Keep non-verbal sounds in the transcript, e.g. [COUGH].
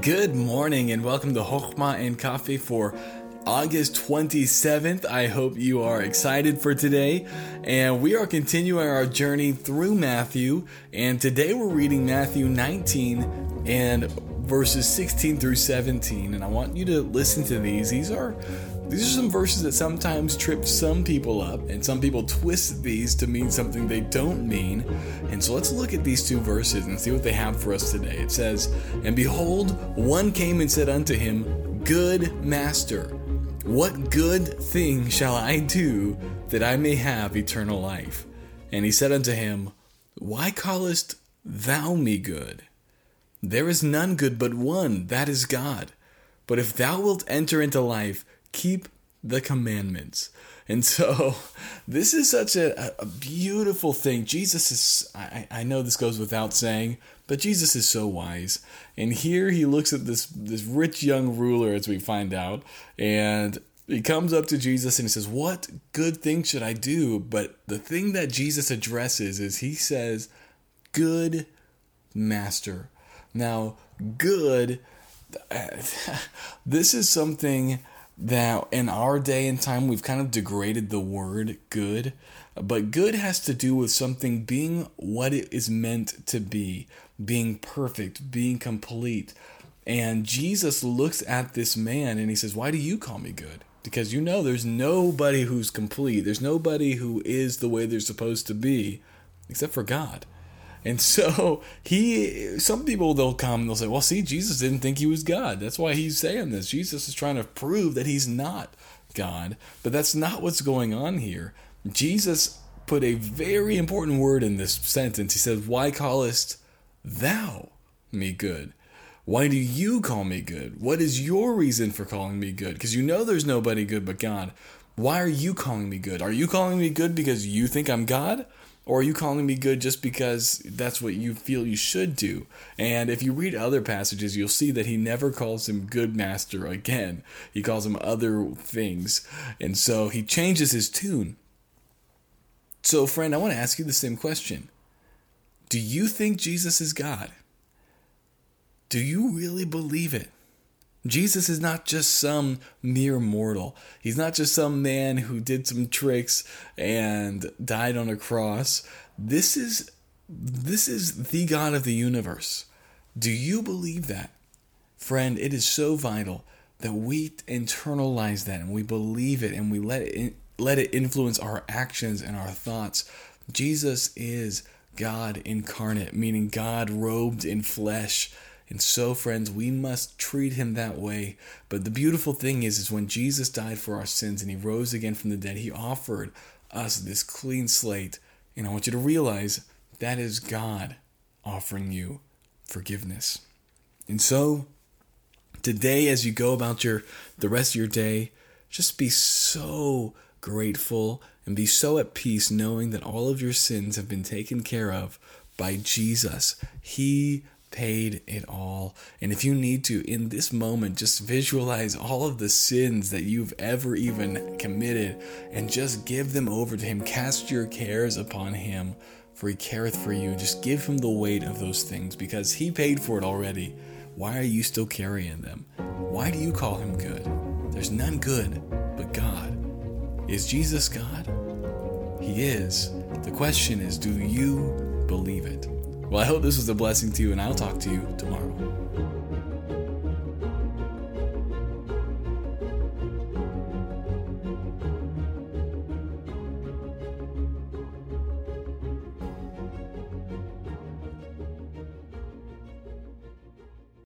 Good morning and welcome to Hochma and Coffee for August 27th. I hope you are excited for today. And we are continuing our journey through Matthew. And today we're reading Matthew 19 and verses 16 through 17. And I want you to listen to these. These are these are some verses that sometimes trip some people up, and some people twist these to mean something they don't mean. And so let's look at these two verses and see what they have for us today. It says, And behold, one came and said unto him, Good master, what good thing shall I do that I may have eternal life? And he said unto him, Why callest thou me good? There is none good but one, that is God. But if thou wilt enter into life, keep the commandments. And so, [LAUGHS] this is such a, a beautiful thing. Jesus is, I, I know this goes without saying, but Jesus is so wise. And here he looks at this, this rich young ruler, as we find out, and he comes up to Jesus and he says, What good thing should I do? But the thing that Jesus addresses is he says, Good master. Now, good, [LAUGHS] this is something that in our day and time we've kind of degraded the word good but good has to do with something being what it is meant to be being perfect being complete. And jesus looks at this man and he says why do you call me good? Because you know there's nobody who's complete. There's nobody who is the way they're supposed to be except for god and [LAUGHS] so he, some people they'll come and they'll say, well, see, Jesus didn't think he was God. That's why he's saying this. Jesus is trying to prove that he's not God. But that's not what's going on here. Jesus put a very important word in this sentence. He says, Why callest thou me good? Why do you call me good? What is your reason for calling me good? Because you know there's nobody good but God. Why are you calling me good? Are you calling me good because you think I'm God? Or are you calling me good just because that's what you feel you should do? And if you read other passages, you'll see that he never calls him good master again. He calls him other things. And so he changes his tune. So, friend, I want to ask you the same question Do you think Jesus is God? Do you really believe it? Jesus is not just some mere mortal. He's not just some man who did some tricks and died on a cross. This is this is the God of the universe. Do you believe that? Friend, it is so vital that we internalize that and we believe it and we let it let it influence our actions and our thoughts. Jesus is God incarnate, meaning God robed in flesh and so, friends, we must treat him that way. But the beautiful thing is, is when Jesus died for our sins and he rose again from the dead, he offered us this clean slate. And I want you to realize that is God offering you forgiveness. And so, today, as you go about your the rest of your day, just be so grateful and be so at peace knowing that all of your sins have been taken care of by Jesus. He paid it all. And if you need to, in this moment, just visualize all of the sins that you've ever even committed and just give them over to Him. Cast your cares upon Him, for He careth for you. Just give Him the weight of those things because He paid for it already. Why are you still carrying them? Why do you call Him good? There's none good but God. Is Jesus God? He is. The question is do you believe it? Well, I hope this was a blessing to you, and I'll talk to you tomorrow.